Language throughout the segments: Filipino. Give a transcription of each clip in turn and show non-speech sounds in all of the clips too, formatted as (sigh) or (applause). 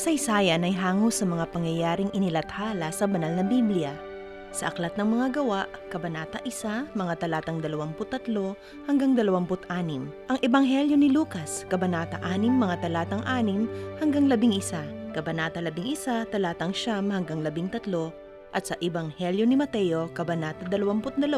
kasaysayan ay hango sa mga pangyayaring inilathala sa banal na Biblia. Sa Aklat ng Mga Gawa, Kabanata 1, mga talatang 23 hanggang 26. Ang Ebanghelyo ni Lucas, Kabanata 6, mga talatang 6 hanggang 11. Kabanata 11, talatang 9 hanggang 13. At sa Ebanghelyo ni Mateo, Kabanata 22,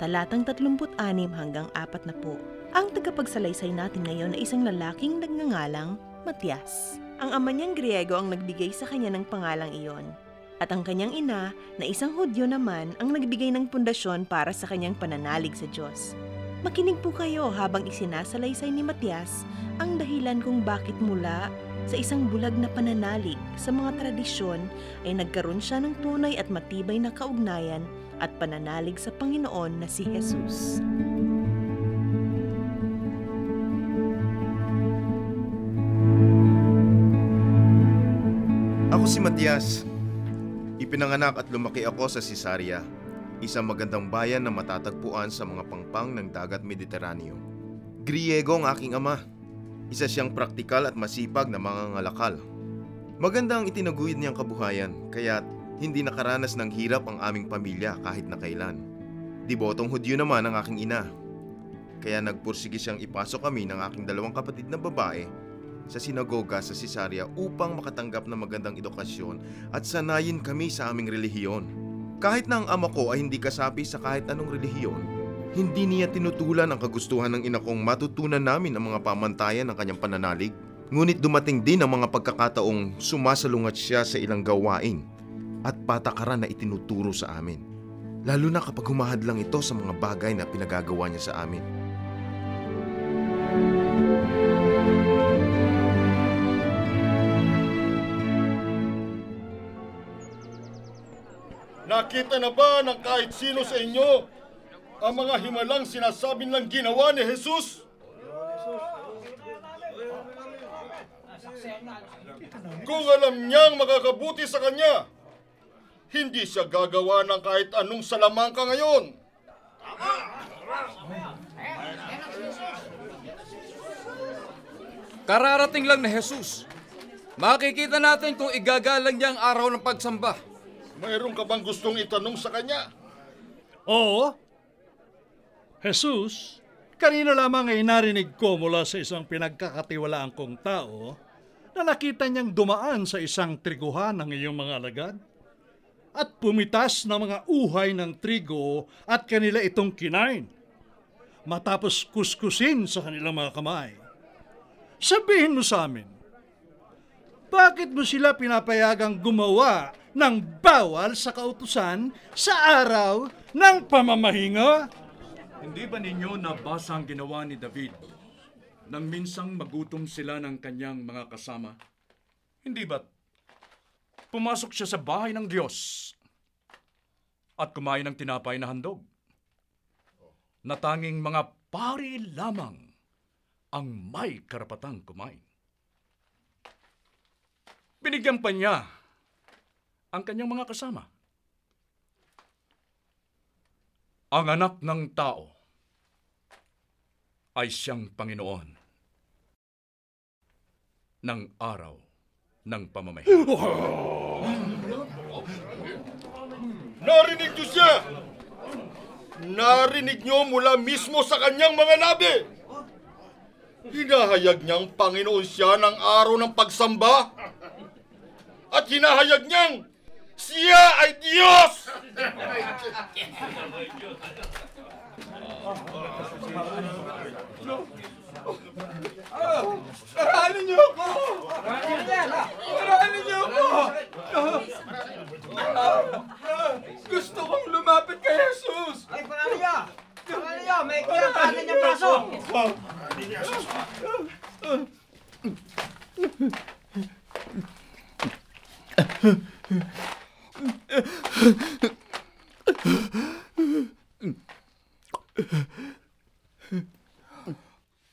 talatang 36 hanggang 40. Ang tagapagsalaysay natin ngayon ay isang lalaking nagngangalang Matias. Ang ama niyang Griego ang nagbigay sa kanya ng pangalang iyon. At ang kanyang ina, na isang Hudyo naman, ang nagbigay ng pundasyon para sa kanyang pananalig sa Diyos. Makinig po kayo habang isinasalaysay ni Matias ang dahilan kung bakit mula sa isang bulag na pananalig sa mga tradisyon ay nagkaroon siya ng tunay at matibay na kaugnayan at pananalig sa Panginoon na si Jesus. Si Matias. Ipinanganak at lumaki ako sa Cisaria, isang magandang bayan na matatagpuan sa mga pangpang ng dagat Mediteraneo. Griego ang aking ama. Isa siyang praktikal at masipag na mga ngalakal. Maganda ang itinaguyod niyang kabuhayan, kaya hindi nakaranas ng hirap ang aming pamilya kahit na kailan. Dibotong Hudyo naman ang aking ina. Kaya nagpursige siyang ipasok kami ng aking dalawang kapatid na babae sa sinagoga sa Cisaria upang makatanggap ng magandang edukasyon at sanayin kami sa aming relihiyon. Kahit na ang ama ko ay hindi kasapi sa kahit anong relihiyon, hindi niya tinutulan ang kagustuhan ng ina kong matutunan namin ang mga pamantayan ng kanyang pananalig. Ngunit dumating din ang mga pagkakataong sumasalungat siya sa ilang gawain at patakaran na itinuturo sa amin. Lalo na kapag humahad lang ito sa mga bagay na pinagagawa niya sa amin. Nakita na ba ng kahit sino sa inyo ang mga himalang sinasabing lang ginawa ni Jesus? Kung alam niyang makakabuti sa kanya, hindi siya gagawa ng kahit anong salamangka ngayon. Kararating lang na Jesus. Makikita natin kung igagalang niya ang araw ng pagsamba. Mayroon ka bang gustong itanong sa kanya? Oo. Jesus, kanina lamang ay narinig ko mula sa isang pinagkakatiwalaan kong tao na nakita niyang dumaan sa isang triguhan ng iyong mga alagad at pumitas ng mga uhay ng trigo at kanila itong kinain matapos kuskusin sa kanilang mga kamay. Sabihin mo sa amin, bakit mo sila pinapayagang gumawa ng bawal sa kautusan sa araw ng pamamahinga? Hindi ba ninyo nabasa ang ginawa ni David nang minsang magutom sila ng kanyang mga kasama? Hindi ba't pumasok siya sa bahay ng Diyos at kumain ng tinapay na handog? Na tanging mga pari lamang ang may karapatang kumain. Binigyan pa niya ang kanyang mga kasama. Ang anak ng tao ay siyang Panginoon ng araw ng pamamahinga. Narinig niyo siya! Narinig niyo mula mismo sa kanyang mga labi! Hinahayag niyang Panginoon siya ng araw ng pagsamba at hinahayag niyang siya ay Diyos! Marahanin niyo ako! Marahanin niyo ako! Gusto kong lumapit kay Jesus! Ay, Pangalia! Pangalia, may kinakanan niya braso! Pangalia!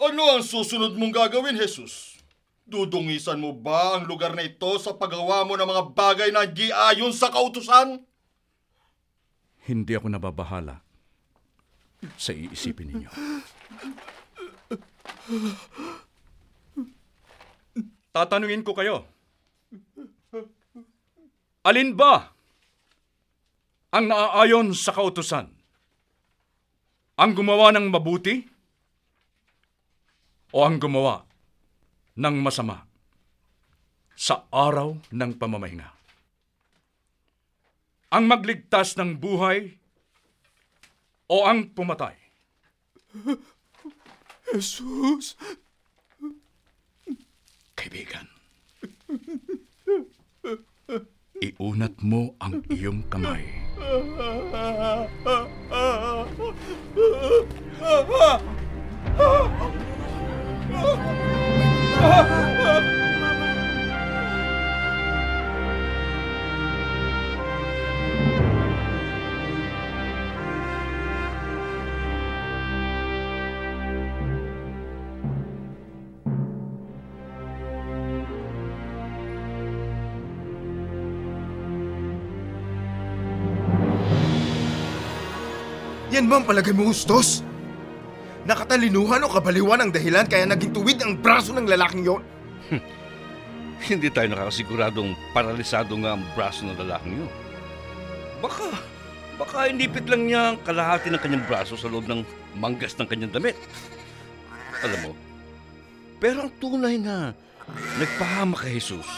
Ano ang susunod mong gagawin, Jesus? Dudungisan mo ba ang lugar na ito sa paggawa mo ng mga bagay na di ayon sa kautusan? Hindi ako nababahala sa iisipin ninyo. Tatanungin ko kayo. Alin ba ang naaayon sa kautusan? Ang gumawa ng mabuti o ang gumawa ng masama sa araw ng pamamahinga? Ang magligtas ng buhay o ang pumatay? Jesus! Kaibigan, iunat mo ang iyong kamay. (laughs) Yan ba ang palagay mo, Hustos? Nakatalinuhan o kabaliwan ang dahilan kaya naging tuwid ang braso ng lalaking yon? (laughs) Hindi tayo nakakasiguradong paralisado nga ang braso ng lalaking yun. Baka, baka inipit lang niya ang kalahati ng kanyang braso sa loob ng manggas ng kanyang damit. Alam mo, pero ang tunay na nagpahama kay Jesus,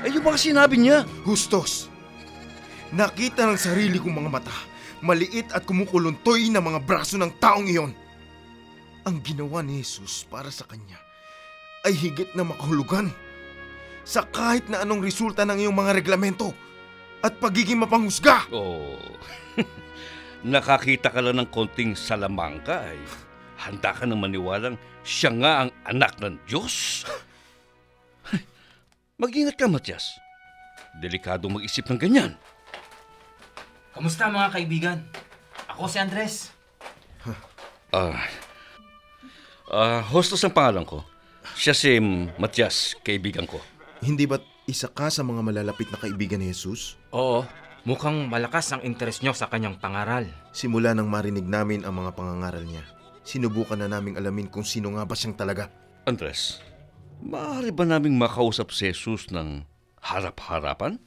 ay yung mga sinabi niya. Hustos! Nakita ng sarili kong mga mata, maliit at kumukuluntoy na mga braso ng taong iyon. Ang ginawa ni Jesus para sa kanya ay higit na makahulugan sa kahit na anong resulta ng iyong mga reglamento at pagiging mapanghusga. Oh, (laughs) nakakita ka lang ng konting salamangka ay handa ka nang maniwalang siya nga ang anak ng Diyos. (laughs) Mag-ingat ka, Matias. Delikado mag-isip ng ganyan. Kamusta mga kaibigan? Ako si Andres. Ah, ah, hostos ang pangalan ko. Siya si Matias, kaibigan ko. Hindi ba't isa ka sa mga malalapit na kaibigan ni Jesus? Oo, mukhang malakas ang interes nyo sa kanyang pangaral. Simula nang marinig namin ang mga pangangaral niya, sinubukan na naming alamin kung sino nga ba siyang talaga. Andres, maaari ba naming makausap si Jesus ng harap-harapan?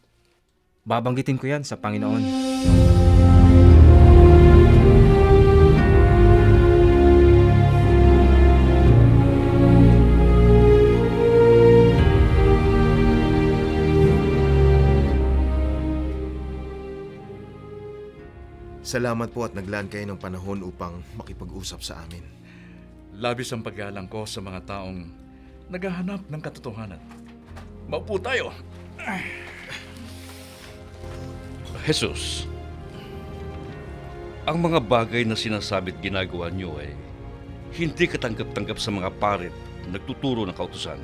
Babanggitin ko yan sa Panginoon. Salamat po at naglaan kayo ng panahon upang makipag-usap sa amin. Labis ang paggalang ko sa mga taong naghahanap ng katotohanan. Maupo tayo. Jesus, ang mga bagay na sinasabi't ginagawa niyo ay hindi katanggap-tanggap sa mga parit na nagtuturo ng kautusan.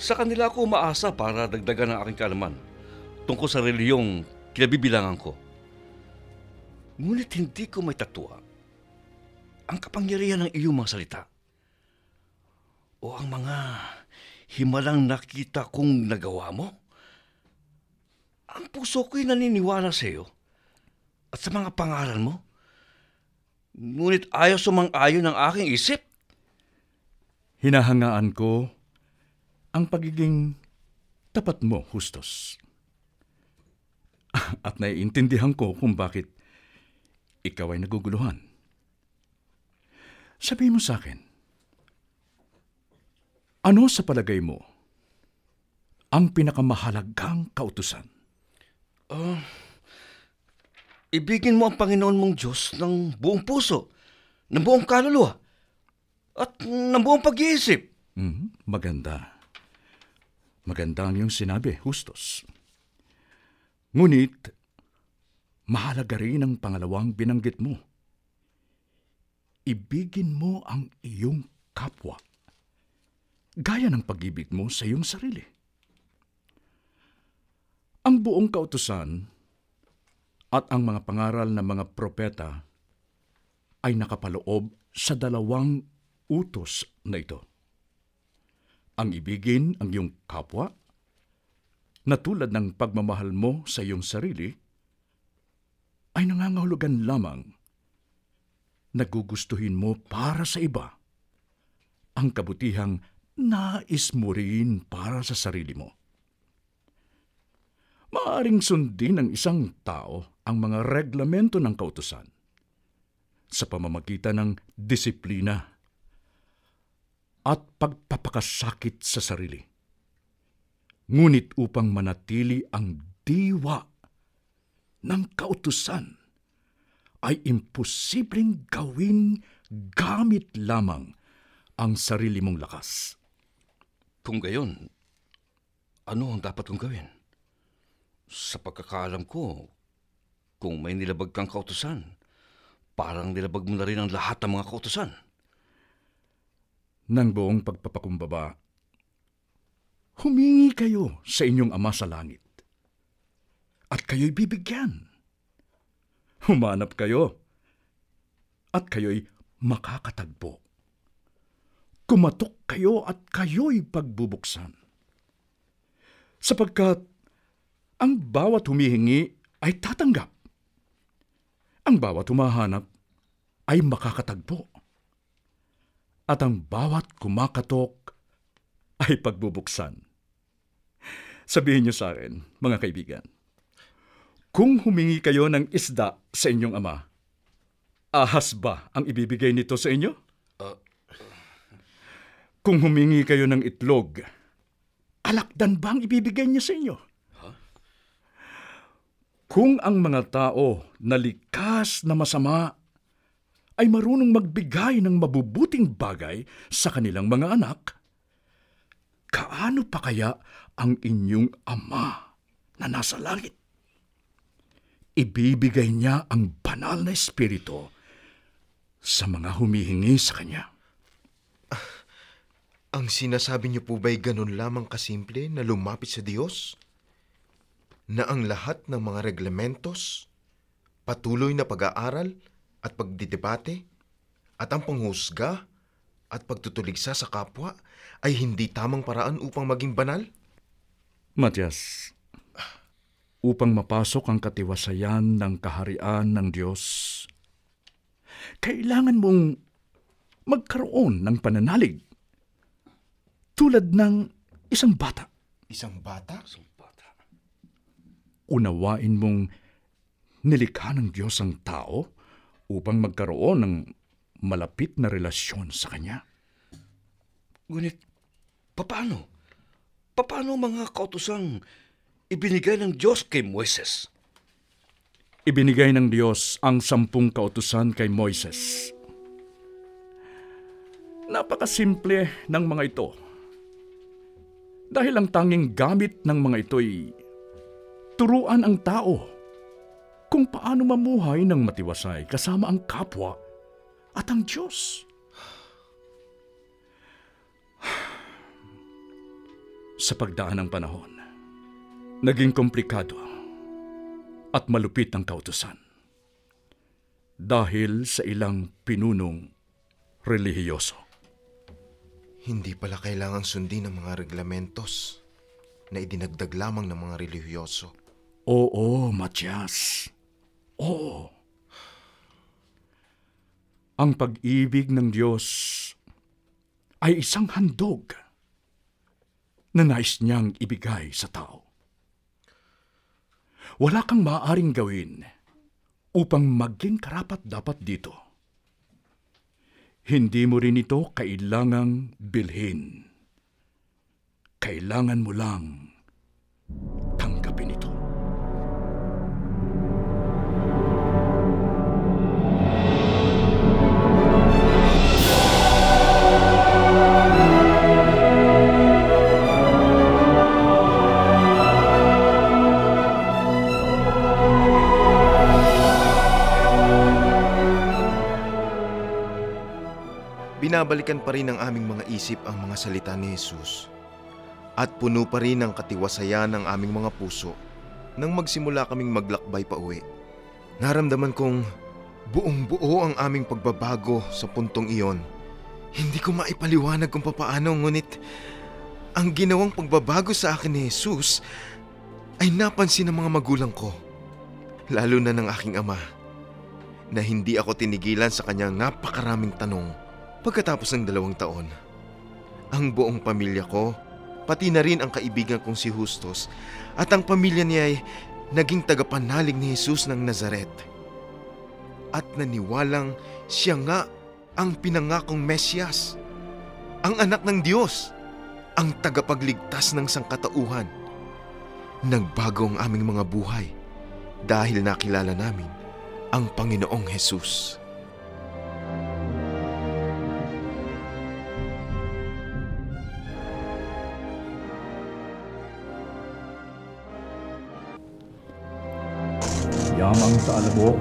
Sa kanila ako umaasa para dagdagan ang aking kaalaman tungkol sa reliyong kinabibilangan ko. Ngunit hindi ko may tatwa ang kapangyarihan ng iyong mga salita o ang mga himalang nakita kong nagawa mo. Ang puso ko'y naniniwala sa iyo at sa mga pangaral mo. Ngunit ayaw sumang-ayon ng aking isip. Hinahangaan ko ang pagiging tapat mo, Hustos. (laughs) At naiintindihan ko kung bakit ikaw ay naguguluhan. Sabihin mo sa akin, ano sa palagay mo ang pinakamahalagang kautusan? Ibigin mo ang Panginoon mong Diyos ng buong puso, ng buong kaluluwa, at ng buong pag-iisip. Mhm, maganda. Maganda ang iyong sinabi, Hustos. Ngunit, mahalaga rin ang pangalawang binanggit mo. ibigin mo ang iyong kapwa. Gaya ng pag-ibig mo sa iyong sarili. Ang buong kautusan at ang mga pangaral ng mga propeta ay nakapaloob sa dalawang utos na ito. Ang ibigin ang iyong kapwa na tulad ng pagmamahal mo sa iyong sarili ay nangangahulugan lamang nagugustuhin mo para sa iba ang kabutihang nais mo rin para sa sarili mo. Maaring sundin ng isang tao ang mga reglamento ng kautusan sa pamamagitan ng disiplina at pagpapakasakit sa sarili. Ngunit upang manatili ang diwa ng kautusan, ay imposibleng gawin gamit lamang ang sarili mong lakas. Kung gayon, ano ang dapat kong gawin? Sa pagkakaalam ko, kung may nilabag kang kautusan, parang nilabag mo na rin ang lahat ng mga kautusan. Nang buong pagpapakumbaba, humingi kayo sa inyong Ama sa langit. At kayo'y bibigyan. Humanap kayo. At kayo'y makakatagpo. Kumatok kayo at kayo'y pagbubuksan. Sapagkat ang bawat humihingi ay tatanggap. Ang bawat humahanap ay makakatagpo. At ang bawat kumakatok ay pagbubuksan. Sabihin niyo sa akin, mga kaibigan, kung humingi kayo ng isda sa inyong ama, ahas ba ang ibibigay nito sa inyo? Kung humingi kayo ng itlog, alakdan ba ang ibibigay niya sa inyo? Kung ang mga tao na likas na masama ay marunong magbigay ng mabubuting bagay sa kanilang mga anak, kaano pa kaya ang inyong ama na nasa langit? ibibigay niya ang banal na espiritu sa mga humihingi sa kanya. Ang sinasabi niyo po ba'y ganun lamang kasimple na lumapit sa Diyos? Na ang lahat ng mga reglamentos, patuloy na pag-aaral at pagdidebate, at ang panghusga at pagtutuligsa sa kapwa ay hindi tamang paraan upang maging banal? Matias, upang mapasok ang katiwasayan ng kaharian ng Diyos, kailangan mong magkaroon ng pananalig tulad ng isang bata. Isang bata? Unawain mong nilikha ng Diyos ang tao upang magkaroon ng malapit na relasyon sa Kanya. Ngunit, paano? Paano mga kautusang ibinigay ng Diyos kay Moises? Ibinigay ng Diyos ang sampung kautusan kay Moises. Napakasimple ng mga ito. Dahil ang tanging gamit ng mga ito'y turuan ang tao kung paano mamuhay ng matiwasay kasama ang kapwa at ang Diyos. Sa pagdaan ng panahon, naging komplikado at malupit ang kautusan. Dahil sa ilang pinunong relihiyoso. Hindi pala kailangang sundin ang mga reglamentos na idinagdag lamang ng mga relihiyoso. Oo, Matias. Oo. Ang pag-ibig ng Diyos ay isang handog na nais niyang ibigay sa tao. Wala kang maaaring gawin upang maging karapat dapat dito. Hindi mo rin ito kailangang bilhin. Kailangan mo lang binabalikan pa rin ng aming mga isip ang mga salita ni Jesus. At puno pa rin ang katiwasayan ng aming mga puso nang magsimula kaming maglakbay pa uwi. Naramdaman kong buong buo ang aming pagbabago sa puntong iyon. Hindi ko maipaliwanag kung papaano ngunit ang ginawang pagbabago sa akin ni Jesus ay napansin ng mga magulang ko. Lalo na ng aking ama na hindi ako tinigilan sa kanyang napakaraming tanong pagkatapos ng dalawang taon. Ang buong pamilya ko, pati na rin ang kaibigan kong si Justus at ang pamilya niya ay naging tagapanalig ni Jesus ng Nazaret. At naniwalang siya nga ang pinangakong Mesyas, ang anak ng Diyos, ang tagapagligtas ng sangkatauhan. Nagbago ang aming mga buhay dahil nakilala namin ang Panginoong Jesus.